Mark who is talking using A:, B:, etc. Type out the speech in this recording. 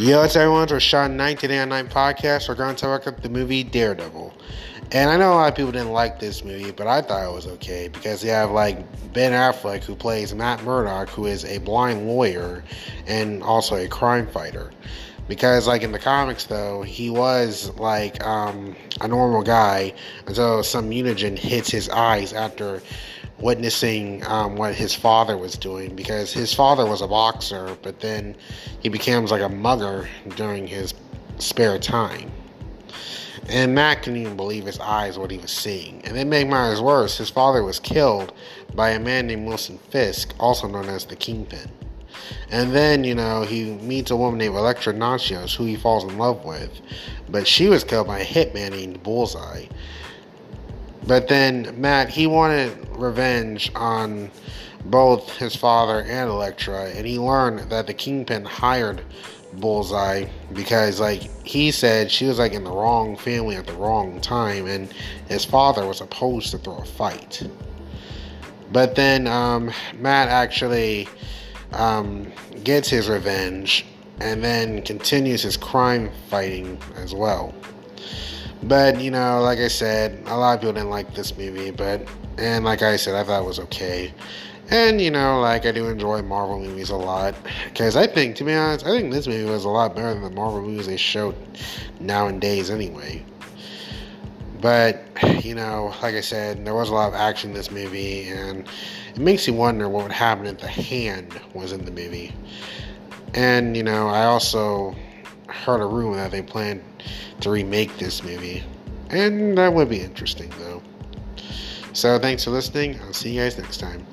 A: Yo, it's everyone. It's Sean 1989 podcast. We're going to talk about the movie Daredevil. And I know a lot of people didn't like this movie, but I thought it was okay because you have like Ben Affleck who plays Matt Murdock, who is a blind lawyer and also a crime fighter. Because like in the comics though, he was like um, a normal guy until some mutagen hits his eyes after witnessing um, what his father was doing because his father was a boxer, but then he becomes like a mugger during his spare time. And Matt couldn't even believe his eyes what he was seeing. And then make matters worse, his father was killed by a man named Wilson Fisk, also known as the Kingpin. And then, you know, he meets a woman named Elektra Natchios, who he falls in love with. But she was killed by a hitman named Bullseye. But then Matt, he wanted revenge on both his father and Elektra, and he learned that the Kingpin hired Bullseye because, like, he said she was like in the wrong family at the wrong time, and his father was opposed to throw a fight. But then um, Matt actually um, gets his revenge and then continues his crime fighting as well. But you know, like I said, a lot of people didn't like this movie, but and like I said, I thought it was okay. And you know, like I do enjoy Marvel movies a lot because I think, to be honest, I think this movie was a lot better than the Marvel movies they showed nowadays, anyway. But you know, like I said, there was a lot of action in this movie, and it makes you wonder what would happen if the hand was in the movie. And you know, I also heard a rumor that they plan to remake this movie. And that would be interesting, though. So, thanks for listening. I'll see you guys next time.